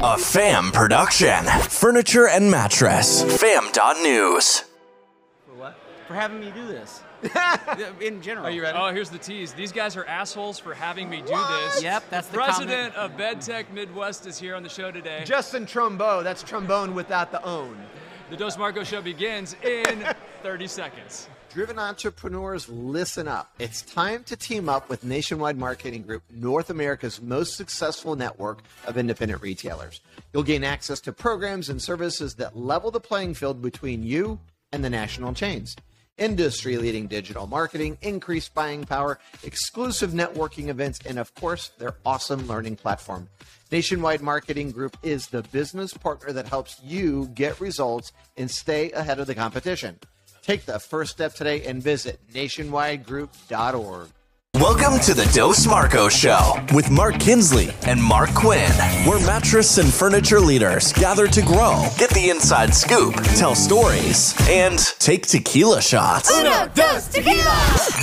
A fam production. Furniture and mattress. Fam.news. For what? For having me do this. In general. Are you ready? Oh, here's the tease. These guys are assholes for having me do this. Yep, that's the the president of BedTech Midwest is here on the show today. Justin Trumbo. That's trombone without the own. The Dos Marco show begins in 30 seconds. Driven entrepreneurs, listen up. It's time to team up with Nationwide Marketing Group, North America's most successful network of independent retailers. You'll gain access to programs and services that level the playing field between you and the national chains. Industry leading digital marketing, increased buying power, exclusive networking events, and of course, their awesome learning platform. Nationwide Marketing Group is the business partner that helps you get results and stay ahead of the competition. Take the first step today and visit nationwidegroup.org. Welcome to the Dos Marco Show with Mark Kinsley and Mark Quinn, where mattress and furniture leaders gather to grow, get the inside scoop, tell stories, and take tequila shots. Uno, dos, tequila!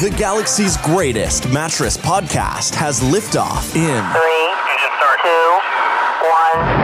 The galaxy's greatest mattress podcast has liftoff in Three, two, one.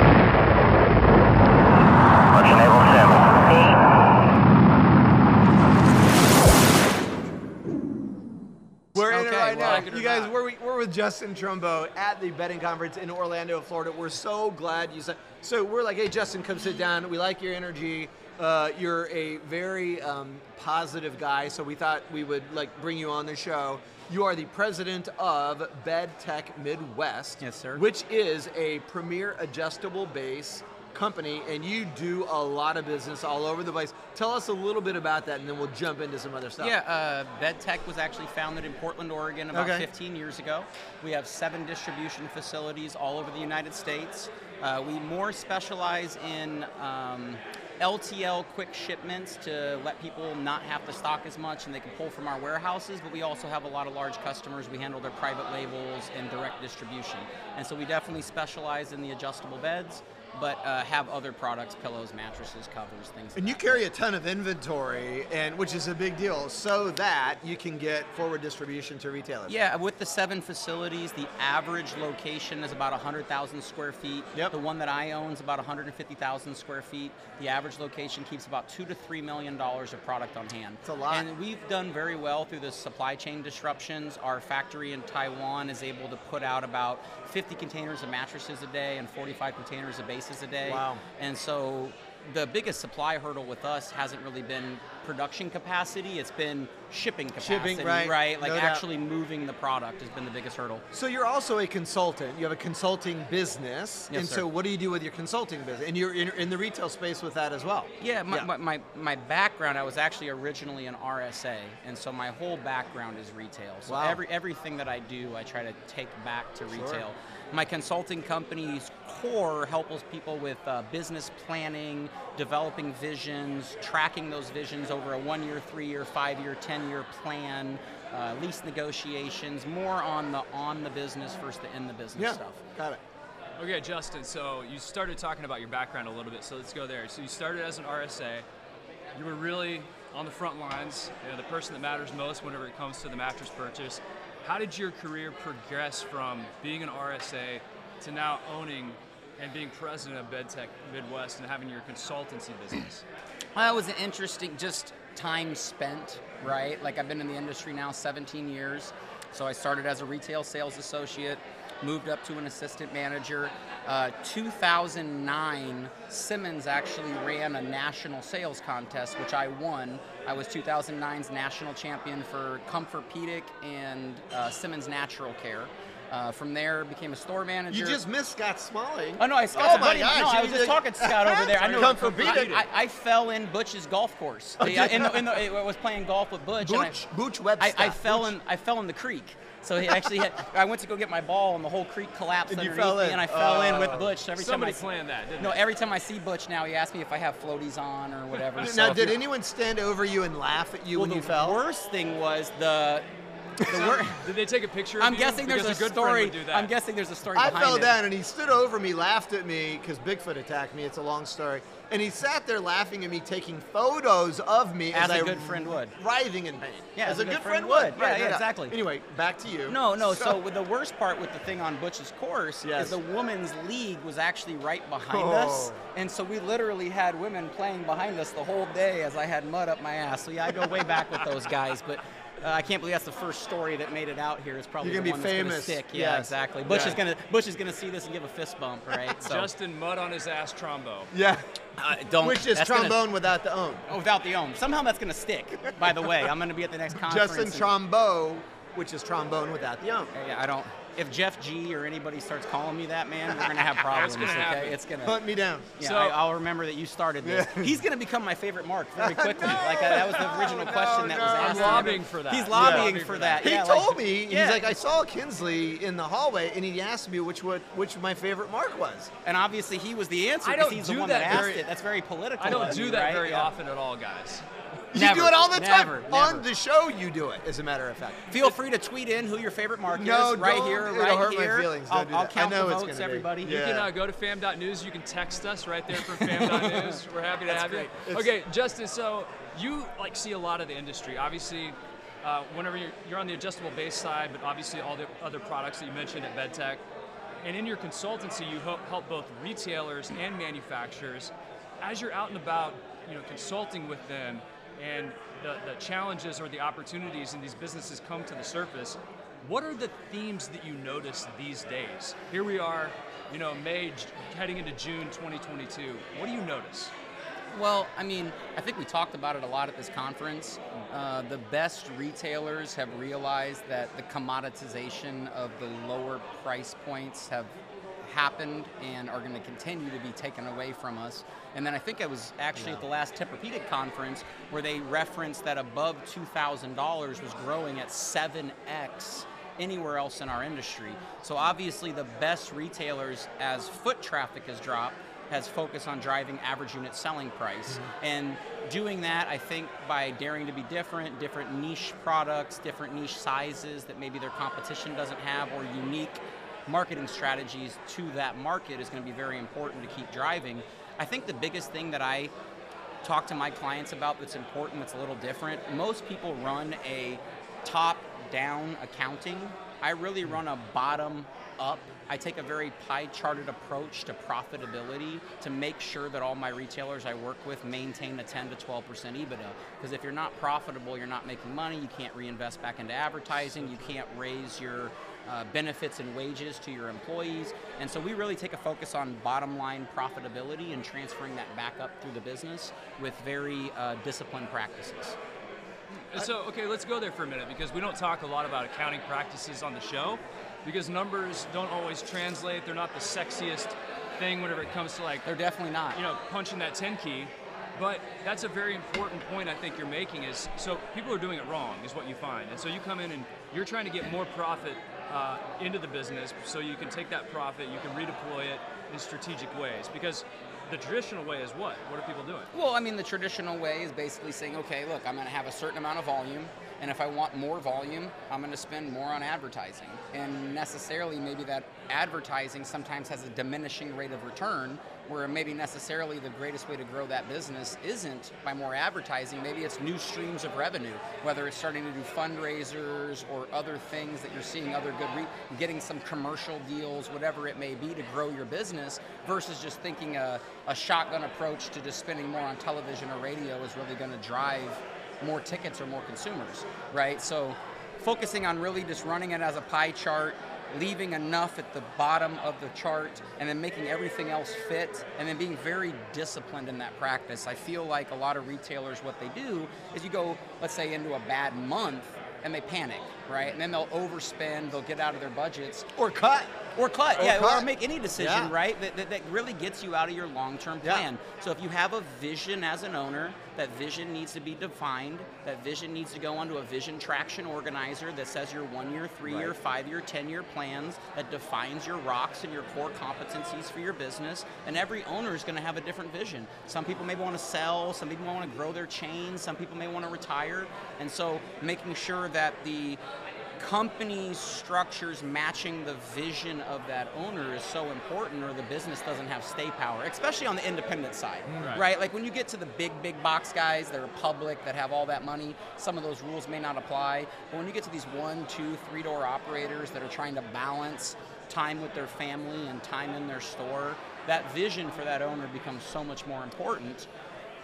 We're in it right well, now. it You guys, not. we're, we're with Justin Trumbo at the betting conference in Orlando, Florida. We're so glad you said. So we're like, hey, Justin, come sit down. We like your energy. Uh, you're a very um, positive guy, so we thought we would like bring you on the show. You are the president of Bed Tech Midwest, Yes, sir. which is a premier adjustable base company, and you do a lot of business all over the place. Tell us a little bit about that, and then we'll jump into some other stuff. Yeah, uh, BedTech was actually founded in Portland, Oregon about Okay. 15 years ago. We have seven distribution facilities all over the United States. Uh, we more specialize in um, LTL quick shipments to let people not have to stock as much and they can pull from our warehouses, but we also have a lot of large customers. We handle their private labels and direct distribution. And so we definitely specialize in the adjustable beds, but uh, have other products, pillows, mattresses, covers, things like And you carry a ton of inventory, and which is a big deal, so that you can get forward distribution to retailers. Yeah, with the seven facilities, the average location is about 100,000 square feet. Yep. The one that I own is about 150,000 square feet. The average location keeps about two to three million dollars of product on hand. It's a lot. And we've done very well through the supply chain disruptions. Our factory in Taiwan is able to put out about 50 containers of mattresses a day and 45 containers of bases a day. Wow. And so the biggest supply hurdle with us hasn't really been production capacity, it's been shipping capacity, Shipping, right. Like No doubt. actually moving the product has been the biggest hurdle. So you're also a consultant. You have a consulting business, Yes, and sir. so what do you do with your consulting business? And you're in, in the retail space with that as well. Yeah, my, Yeah. My, my, my background, I was actually originally an RSA, and so my whole background is retail. So Wow. every everything that I do, I try to take back to retail. Sure. My consulting company's core helps people with uh, business planning, developing visions, tracking those visions over a one-year, three-year, five-year, ten-year plan, uh, lease negotiations, more on the on the business versus the in the business Yeah, stuff. got it. Okay, Justin, so you started talking about your background a little bit, so let's go there. So you started as an RSA. You were really on the front lines, you know, the person that matters most whenever it comes to the mattress purchase. How did your career progress from being an RSA to now owning and being president of BedTech Midwest and having your consultancy business? That was an interesting, just time spent, right? Like I've been in the industry now 17 years. So I started as a retail sales associate, moved up to an assistant manager. Uh, 2009, Simmons actually ran a national sales contest, which I won. I was 2009's national champion for ComforPedic and uh, Simmons Natural Care. Uh, from there, became a store manager. You just missed Scott Smalling. Oh no, I, Oh Scott's a my buddy. gosh, No, I was just did- talking to Scott over there. I know. Come for beating. I, I, I fell in Butch's golf course. Yeah, in the, in the, I was playing golf with Butch. and I- Booch, Booch Webster. I, I fell Booch. in. I fell in the creek. So he actually had. I went to go get my ball, and the whole creek collapsed And underneath me, in. and I fell in with Oh. Butch. So every Somebody time I planned that, didn't no, they? every time I see Butch now, he asks me if I have floaties on or whatever. Now, if did anyone stand over you and laugh at you well, when you fell? The worst thing was the the wor- Did they take a picture? Of I'm you? guessing there's Because a, good story. would do that. I'm guessing there's a story I behind fell it. down and he stood over me, laughed at me because Bigfoot attacked me. It's a long story. And he sat there laughing at me, taking photos of me As as a I good friend would. writhing in pain. Yeah, as, a good, friend, would. Yeah, Right, yeah, right. exactly. Anyway, back to you. No, no. So with the worst part with the thing on Butch's course Yes. is the women's league was actually right behind Oh. us, and so we literally had women playing behind us the whole day as I had mud up my ass. So yeah, I go way back with those guys, but. Uh, I can't believe that's the first story that made it out here. It's probably You're the gonna be one famous. that's gonna stick. Yeah, Yes. exactly. Butch Yeah. is gonna Butch is gonna see this and give a fist bump, right? So Justin Mud on his ass trombone. Yeah. uh, don't. Which is that's gonna- trombone without the own. oh, without the ohm. Somehow that's gonna stick. By the way, I'm gonna be at the next conference. Justin and- Trombo, which is trombone without the own. Yeah, I don't. If Jeff G or anybody starts calling me that, man, we're gonna have problems. gonna okay, happen. it's gonna. Hunt me down. Yeah, So- I, I'll remember that you started this. Yeah. He's gonna become my favorite Mark very quickly. like uh, that was the original no, question that was asked. I'm lobbying for that. He's lobbying Lobbying for for that. He yeah, told like- me, yeah. he's like, I saw Kinsley in the hallway, and he asked me which what, which my favorite mark was. and obviously he was the answer because he's the one that that, asked very- it. That's very political. I don't do that right? very Yeah. often at all, guys. You Never, do it all the time. never, On the show, you do it, as a matter of fact. Feel free to tweet in who your favorite mark No, is right don't. here, It'll right hurt my here. feelings. I'll, Don't I'll that. I count know the it's votes, gonna be. everybody. Yeah. You can uh, go to fam.news. You can text us right there from fam.news. We're happy to That's have great. you. Okay, Justin. So you like see a lot of the industry. Obviously, uh, whenever you're, you're on the adjustable base side, but obviously all the other products that you mentioned at BedTech, and in your consultancy, you help, help both retailers and manufacturers. As you're out and about, you know, consulting with them, and the, the challenges or the opportunities in these businesses come to the surface. What are the themes that you notice these days? Here we are, you know, May, heading into June 2022. What do you notice? Well, I mean, I think we talked about it a lot at this conference. Uh, the best retailers have realized that the commoditization of the lower price points have happened and are going to continue to be taken away from us. And then I think it was actually at the last Tempur-Pedic conference where they referenced that above $2,000 was growing at 7x anywhere else in our industry. So obviously the best retailers as foot traffic has dropped has focused on driving average unit selling price. Mm-hmm. And doing that, I think, by daring to be different, different niche products, different niche sizes that maybe their competition doesn't have, or unique marketing strategies to that market is going to be very important to keep driving. I think the biggest thing that I talk to my clients about that's important, that's a little different, most people run a top down accounting. I really hmm. run a bottom up. I take a very pie charted approach to profitability to make sure that all my retailers I work with maintain a 10 to 12% EBITDA. Because if you're not profitable, you're not making money, you can't reinvest back into advertising, you can't raise your uh, benefits and wages to your employees. And so we really take a focus on bottom line profitability and transferring that back up through the business with very uh, disciplined practices. So, okay, let's go there for a minute because we don't talk a lot about accounting practices on the show because numbers don't always translate. They're not the sexiest thing whenever it comes to like They're definitely not. you know, punching that 10 key. But that's a very important point I think you're making is so people are doing it wrong is what you find. And so you come in and you're trying to get more profit uh, into the business so you can take that profit, you can redeploy it in strategic ways. Because the traditional way is what? What are people doing? Well, I mean, the traditional way is basically saying, okay, look, I'm going to have a certain amount of volume, and if I want more volume, I'm going to spend more on advertising. And necessarily, maybe that advertising sometimes has a diminishing rate of return, where maybe necessarily the greatest way to grow that business isn't by more advertising. Maybe it's new streams of revenue, whether it's starting to do fundraisers or other things that you're seeing other good, re- getting some commercial deals, whatever it may be to grow your business, versus just thinking a, a shotgun approach to just spending more on television or radio is really going to drive more tickets or more consumers, right? So focusing on really just running it as a pie chart, leaving enough at the bottom of the chart, and then making everything else fit, and then being very disciplined in that practice. I feel like a lot of retailers, what they do is you go, let's say, into a bad month, and they panic, right? And then they'll overspend, they'll get out of their budgets, Or cut. Or cut, Or yeah, cut. or make any decision, Yeah. right? That, that, that really gets you out of your long-term Yeah. plan. So if you have a vision as an owner, that vision needs to be defined. That vision needs to go onto a vision traction organizer that says your one-year, three-year, Right. five-year, ten-year plans that defines your rocks and your core competencies for your business. And every owner is going to have a different vision. Some people may want to sell. Some people want to grow their chain. Some people may want to retire. And so making sure that the company structures matching the vision of that owner is so important or the business doesn't have stay power especially on the independent side mm. Right. right. like when you get to the big big box guys that are public that have all that money some of those rules may not apply but when you get to these one two three door operators that are trying to balance time with their family and time in their store that vision for that owner becomes so much more important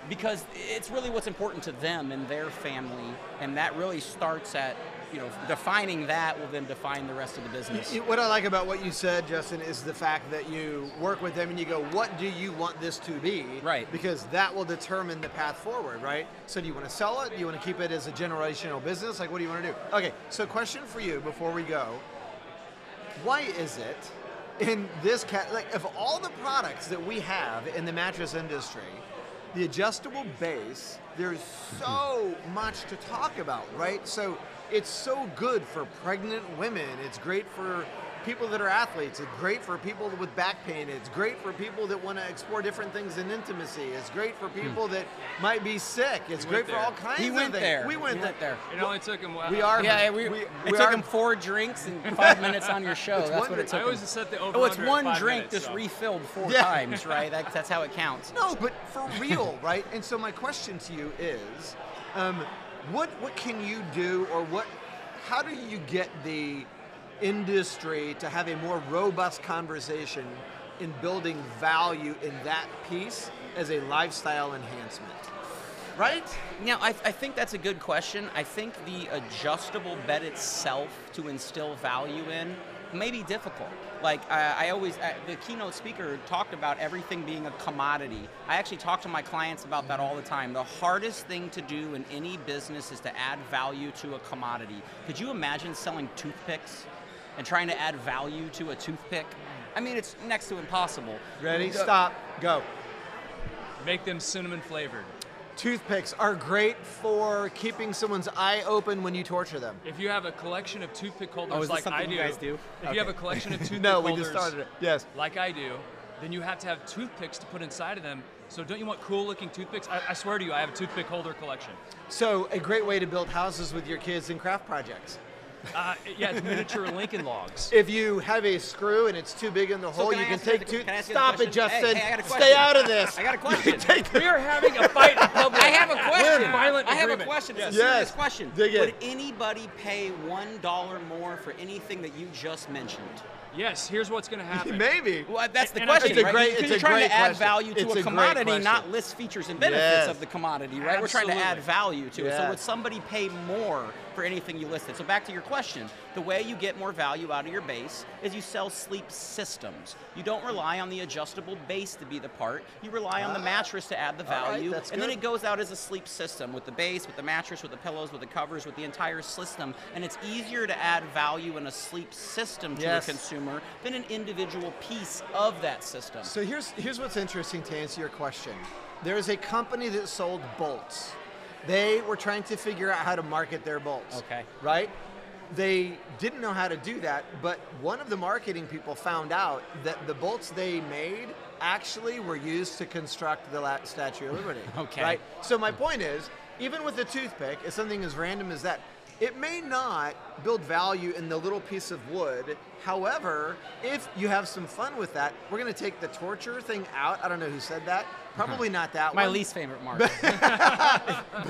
because it's really what's important to them and their family and that really starts at you know defining that will then define the rest of the business What I like about what you said, Justin, is the fact that you work with them and you go, "What do you want this to be?" Right. Because that will determine the path forward, right? So, do you want to sell it? Do you want to keep it as a generational business? Like, what do you want to do? Okay. So, question for you before we go: Why is it in this cat like of all the products that we have in the mattress industry, the adjustable base? There's so much to talk about, right? So it's so good for pregnant women. It's great for people that are athletes. It's great for people with back pain. It's great for people that want to explore different things in intimacy. It's great for people that might be sick. It's He great went for all kinds he of went things. there We went he there. went there It only took him. We are. yeah we, we, it we took are- him four drinks and five minutes on your show that's one what it drink. took I always him. set the over oh it's one drink minutes, just so. refilled four Yeah. times right that, that's how it counts No, but for real, right? And so my question to you is, um, what what can you do, or what? How do you get the industry to have a more robust conversation in building value in that piece as a lifestyle enhancement? Right? Now, I, I think that's a good question. I think the adjustable bed itself to instill value in may be difficult. Like I, I always, uh, the keynote speaker talked about everything being a commodity. I actually talk to my clients about that all the time. The hardest thing to do in any business is to add value to a commodity. Could you imagine selling toothpicks and trying to add value to a toothpick? I mean, it's next to impossible. Ready? The- Stop. Go. Make them cinnamon flavored. Toothpicks are great for keeping someone's eye open when you torture them. If you have a collection of toothpick holders Oh, is like I do, you guys do? if you have a collection of toothpick No, we holders just started it. Yes. like I do, then you have to have toothpicks to put inside of them. So don't you want cool looking toothpicks? I, I swear to you, I have a toothpick holder collection. So, a great way to build houses with your kids in craft projects. Uh, yeah, it's miniature Lincoln logs. If you have a screw and it's too big in the So hole, can you I can take the- two. can I ask you the Stop it. Justin. Hey, hey, I got a Stay out of this. I got a question. Take We are having a fight in public. I have a question. We're in violent I have a agreement. question. It's a Yes. serious question. Dig in. Would anybody pay one dollar more for anything that you just mentioned? Yes, here's what's going to happen. Maybe. Well, that's the And I question, think- It's a right? great- Because it's you're a trying great to add question. value to It's a a great commodity, question. not list features and benefits Yes. of the commodity, right? We're trying to add Absolutely. value to it. So Yes. would somebody pay more for anything you listed? So back to your question, the way you get more value out of your base is you sell sleep systems. You don't rely on the adjustable base to be the part. You rely on the ah, mattress to add the value, that's and then it goes out as a sleep system with the base, with the mattress, with the pillows, with the covers, with the entire system. And it's easier to add value in a sleep system to Yes. a consumer than an individual piece of that system. So here's here's what's interesting to answer your question. There is a company that sold bolts. They were trying to figure out how to market their bolts. Okay. Right? They didn't know how to do that, but one of the marketing people found out that the bolts they made actually were used to construct the Statue of Liberty. Okay. Right? So my point is, even with a toothpick, it's something as random as that. It may not build value in the little piece of wood. However, if you have some fun with that, we're going to take the torture thing out. I don't know who said that. Probably not that My one. least favorite mark.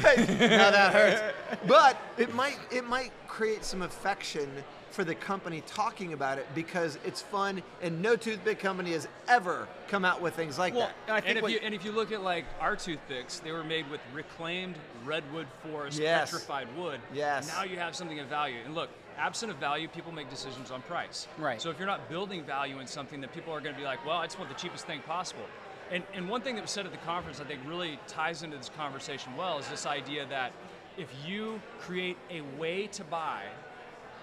But now that hurts. But it might it might create some affection for the company talking about it because it's fun and no toothpick company has ever come out with things like well, that. and I think And if, what- you, and if you look at like our toothpicks, they were made with reclaimed redwood forest Yes. petrified wood. Yes. Now you have something of value. And look, absent of value, people make decisions on price. Right. So if you're not building value in something, then people are going to be like, well, I just want the cheapest thing possible. And, and one thing that was said at the conference, I think, really ties into this conversation well, is this idea that if you create a way to buy,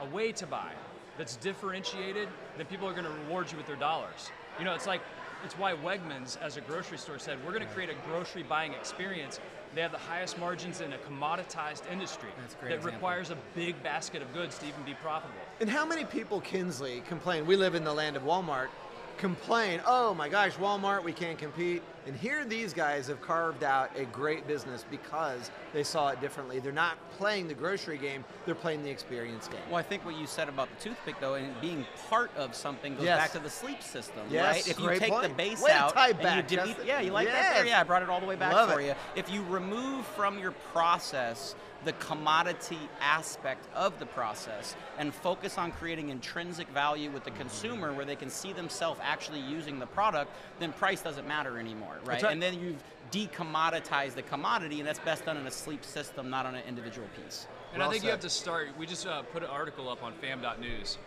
a way to buy that's differentiated, then people are going to reward you with their dollars. You know, it's like it's why Wegmans, as a grocery store, said we're going to create a grocery buying experience. They have the highest margins in a commoditized industry that example. requires a big basket of goods to even be profitable. And how many people, Kinsley, complain? We live in the land of Walmart. Complain, oh my gosh, Walmart, we can't compete. And here these guys have carved out a great business because they saw it differently. They're not playing the grocery game, they're playing the experience game. Well, I think what you said about the toothpick, though, and being part of something goes Yes. back to the sleep system, Yes, right? If you great take the base Way out, tie and back, you delete, yeah, you like that? There? Yeah, I brought it all the way back Love for it. you. If you remove from your process the commodity aspect of the process and focus on creating intrinsic value with the consumer, where they can see themselves actually using the product, then price doesn't matter anymore, right? right. And then you've decommoditized the commodity, and that's best done in a sleep system, not on an individual piece. And Well I think you have to start. We just uh, put an article up on fam.news,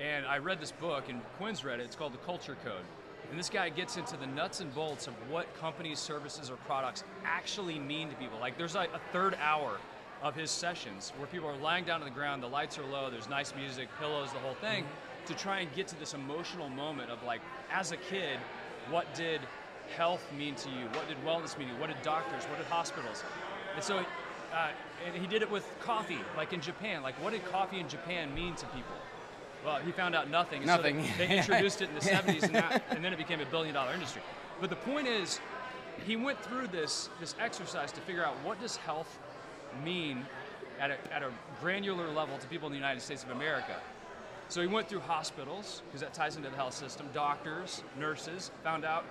and I read this book, and Quinn's read it. It's called The Culture Code. And this guy gets into the nuts and bolts of what companies, services, or products actually mean to people. Like, there's like a third hour of his sessions where people are lying down on the ground, the lights are low, there's nice music, pillows, the whole thing, to try and get to this emotional moment of like, as a kid, what did health mean to you? What did wellness mean to you? What did doctors? What did hospitals? And so, uh, and he did it with coffee, like in Japan. Like, what did coffee in Japan mean to people? Well, he found out nothing. and so Nothing. they, they introduced it in the 70s, and, that, and then it became a billion-dollar industry. But the point is, he went through this this exercise to figure out what does health mean at a, at a granular level to people in the United States of America. So he went through hospitals, because that ties into the health system, doctors, nurses, found out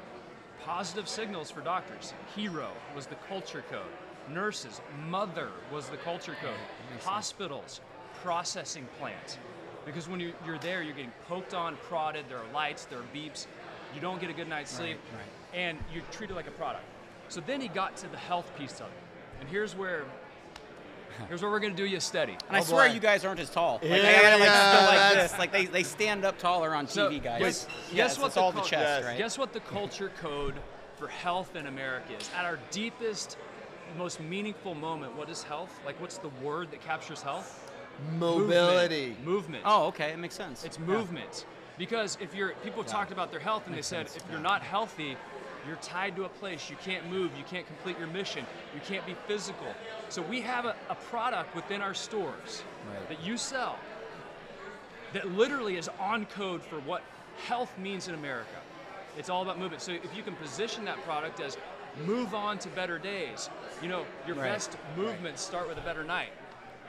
positive signals for doctors. Hero was the culture code. Nurses, mother was the culture code. Hospitals, processing plant. Because when you, you're there, you're getting poked on, prodded, there are lights, there are beeps, you don't get a good night's sleep, right. and you're treated like a product. So then he got to the health piece of it. And here's where here's what we're gonna do you a study. And I Oh, swear boy. you guys aren't as tall. Like, Yeah, I gotta like yeah, like this. Like they, they stand up taller on So, TV, guys. guess- yeah, guess it's, what the all the chest, Yes. right? Guess what the culture code for health in America is? At our deepest, most meaningful moment, what is health? Like, what's the word that captures health? Mobility. Movement. Movement. Oh, okay, it makes sense. It's Yeah. movement. Because if you're, people talked about their health and they said, sense. if you're not healthy, you're tied to a place. You can't move. You can't complete your mission. You can't be physical. So we have a, a product within our stores Right. that you sell that literally is on code for what health means in America. It's all about movement. So if you can position that product as move on to better days, you know, your Right. best movements start with a better night.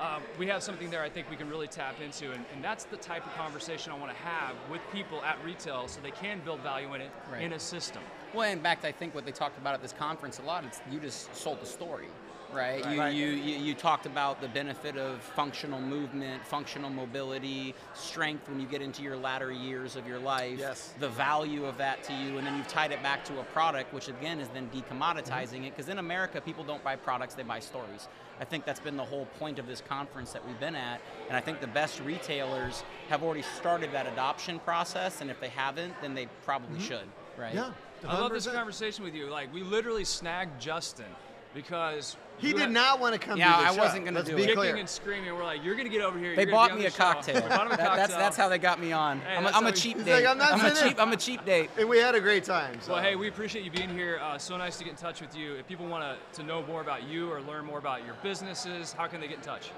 Um, we have something there I think we can really tap into, and, and that's the type of conversation I want to have with people at retail so they can build value in it Right. in a system. Well, in fact, I think what they talked about at this conference a lot, it's you just sold the story, right? You, Right. You, you, you talked about the benefit of functional movement, functional mobility, strength when you get into your latter years of your life, Yes. the value of that to you, and then you've tied it back to a product, which again is then decommoditizing it, because in America, people don't buy products, they buy stories. I think that's been the whole point of this conference that we've been at, and I think the best retailers have already started that adoption process, and if they haven't, then they probably should, right? Yeah. I love this conversation with you. Like, we literally snagged Justin because He did had- not want to come Yeah, to the I show. wasn't gonna do be it. kicking clear. and screaming. We're like, you're gonna get over here. They you're bought be on me the a show." cocktail. Bought him a That- that's that's how they got me on. Hey, I'm, a, that's I'm a cheap date. like, "I'm not a sitting cheap. I'm a cheap date. and we had a great time. So. Well, hey, we appreciate you being here. Uh, so nice to get in touch with you. If people want to, to know more about you or learn more about your businesses, how can they get in touch?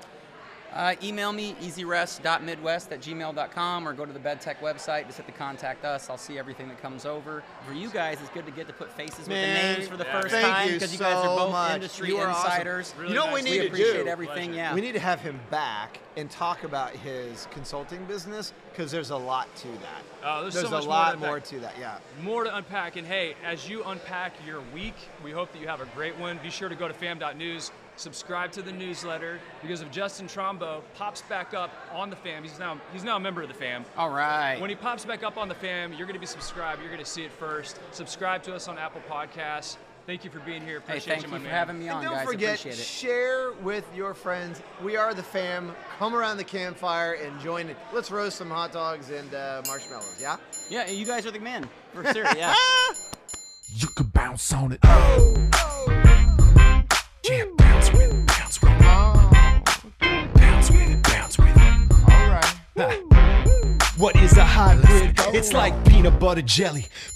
Uh, email me easyrest.midwest at gmail.com or go to the BedTech website. Just hit the contact us. I'll see everything that comes over. For you guys, it's good to get to put faces Man, with the names for the yeah, first thank time you because you guys so are both much. industry You are awesome. insiders. Really you know what we need we to appreciate do? everything. Pleasure. Yeah. We need to have him back and talk about his consulting business because there's a lot to that. Uh, there's so there's much a more to lot more to that. Yeah. More to unpack. And hey, as you unpack your week, we hope that you have a great one. Be sure to go to fam.news, subscribe to the newsletter because if Justin Trombo pops back up on the fam, he's now he's now a member of the fam. All right. When he pops back up on the fam, you're going to be subscribed. You're going to see it first. Subscribe to us on Apple Podcasts. Thank you for being here. hey, Appreciate thank you, you my for man. having me on, And on, don't guys. forget, it. share with your friends. We are the fam. Come around the campfire and join it. Let's roast some hot dogs and uh, marshmallows. Yeah. Yeah, you guys are the man. For sure. Yeah. You can bounce on it. Yeah, bounce with it, What is a hybrid? It's like peanut butter jelly.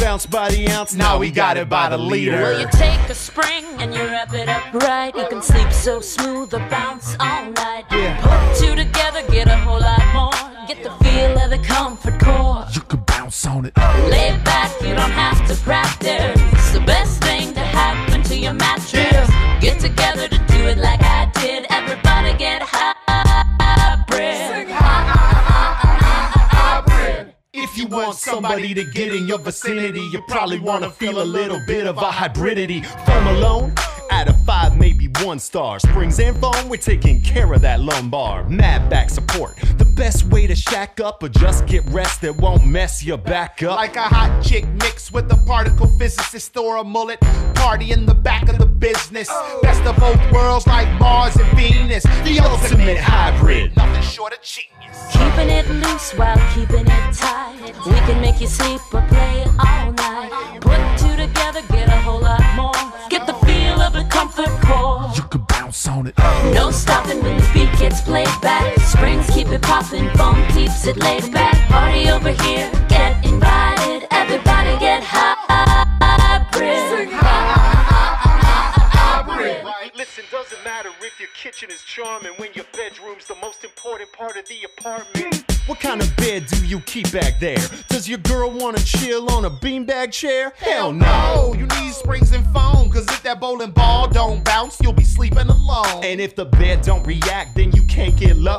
Bounce by the ounce, now we got it by the liter. Well, you take a spring and you wrap it up right. You can sleep so smooth or bounce all night. Put two together, get a whole lot more. Get the feel of the comfort core. You can bounce on it. Lay back, you don't have to practice. Somebody to get in your vicinity, you probably want to feel a little bit of a hybridity. Foam alone, out of five, maybe one star. Springs and foam, we're taking care of that lumbar. Mad back support, the best way to shack up or just get rest that won't mess your back up. Like a hot chick mixed with a particle physicist or a mullet. Party in the back of the business. Best of both worlds like Mars and Venus. the ultimate hybrid. Nothing short of genius. Keeping it loose while keeping it tight. We can make you sleep or play all night. Put two together, get a whole lot more. Get the feel of the comfort core. You can bounce on it. No stopping when the beat gets played back. Springs keep it popping, foam keeps it laid back. Party over here, back there? Does your girl wanna chill on a beanbag chair? Hell no. You need springs and foam. Cause if that bowling ball don't bounce, you'll be sleeping alone. And if the bed don't react, then you can't get low.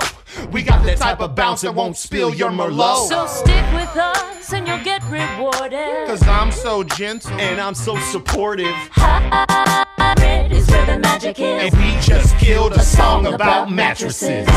We got that type of bounce that won't spill your Merlot. So stick with us and you'll get rewarded. Cause I'm so gentle. and I'm so supportive. Hybrid is where the magic is. And we just killed a song about mattresses.